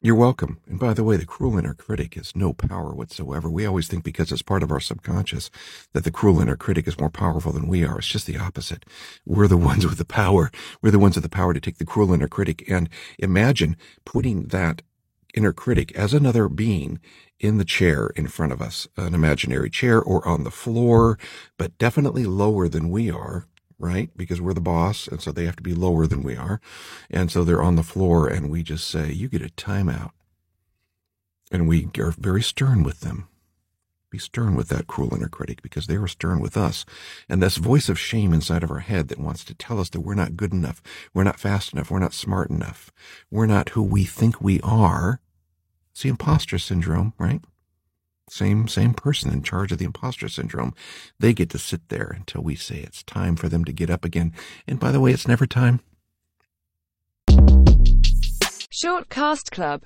You're welcome. And by the way, the cruel inner critic has no power whatsoever. We always think because it's part of our subconscious that the cruel inner critic is more powerful than we are. It's just the opposite. We're the ones with the power. We're the ones with the power to take the cruel inner critic and imagine putting that inner critic as another being in the chair in front of us, an imaginary chair or on the floor, but definitely lower than we are right? Because we're the boss, and so they have to be lower than we are. And so they're on the floor, and we just say, You get a timeout. And we are very stern with them. Be stern with that cruel inner critic because they were stern with us. And this voice of shame inside of our head that wants to tell us that we're not good enough, we're not fast enough, we're not smart enough, we're not who we think we are. It's the imposter syndrome, right? Same, same person in charge of the imposter syndrome. They get to sit there until we say it's time for them to get up again. And by the way, it's never time. Shortcast Club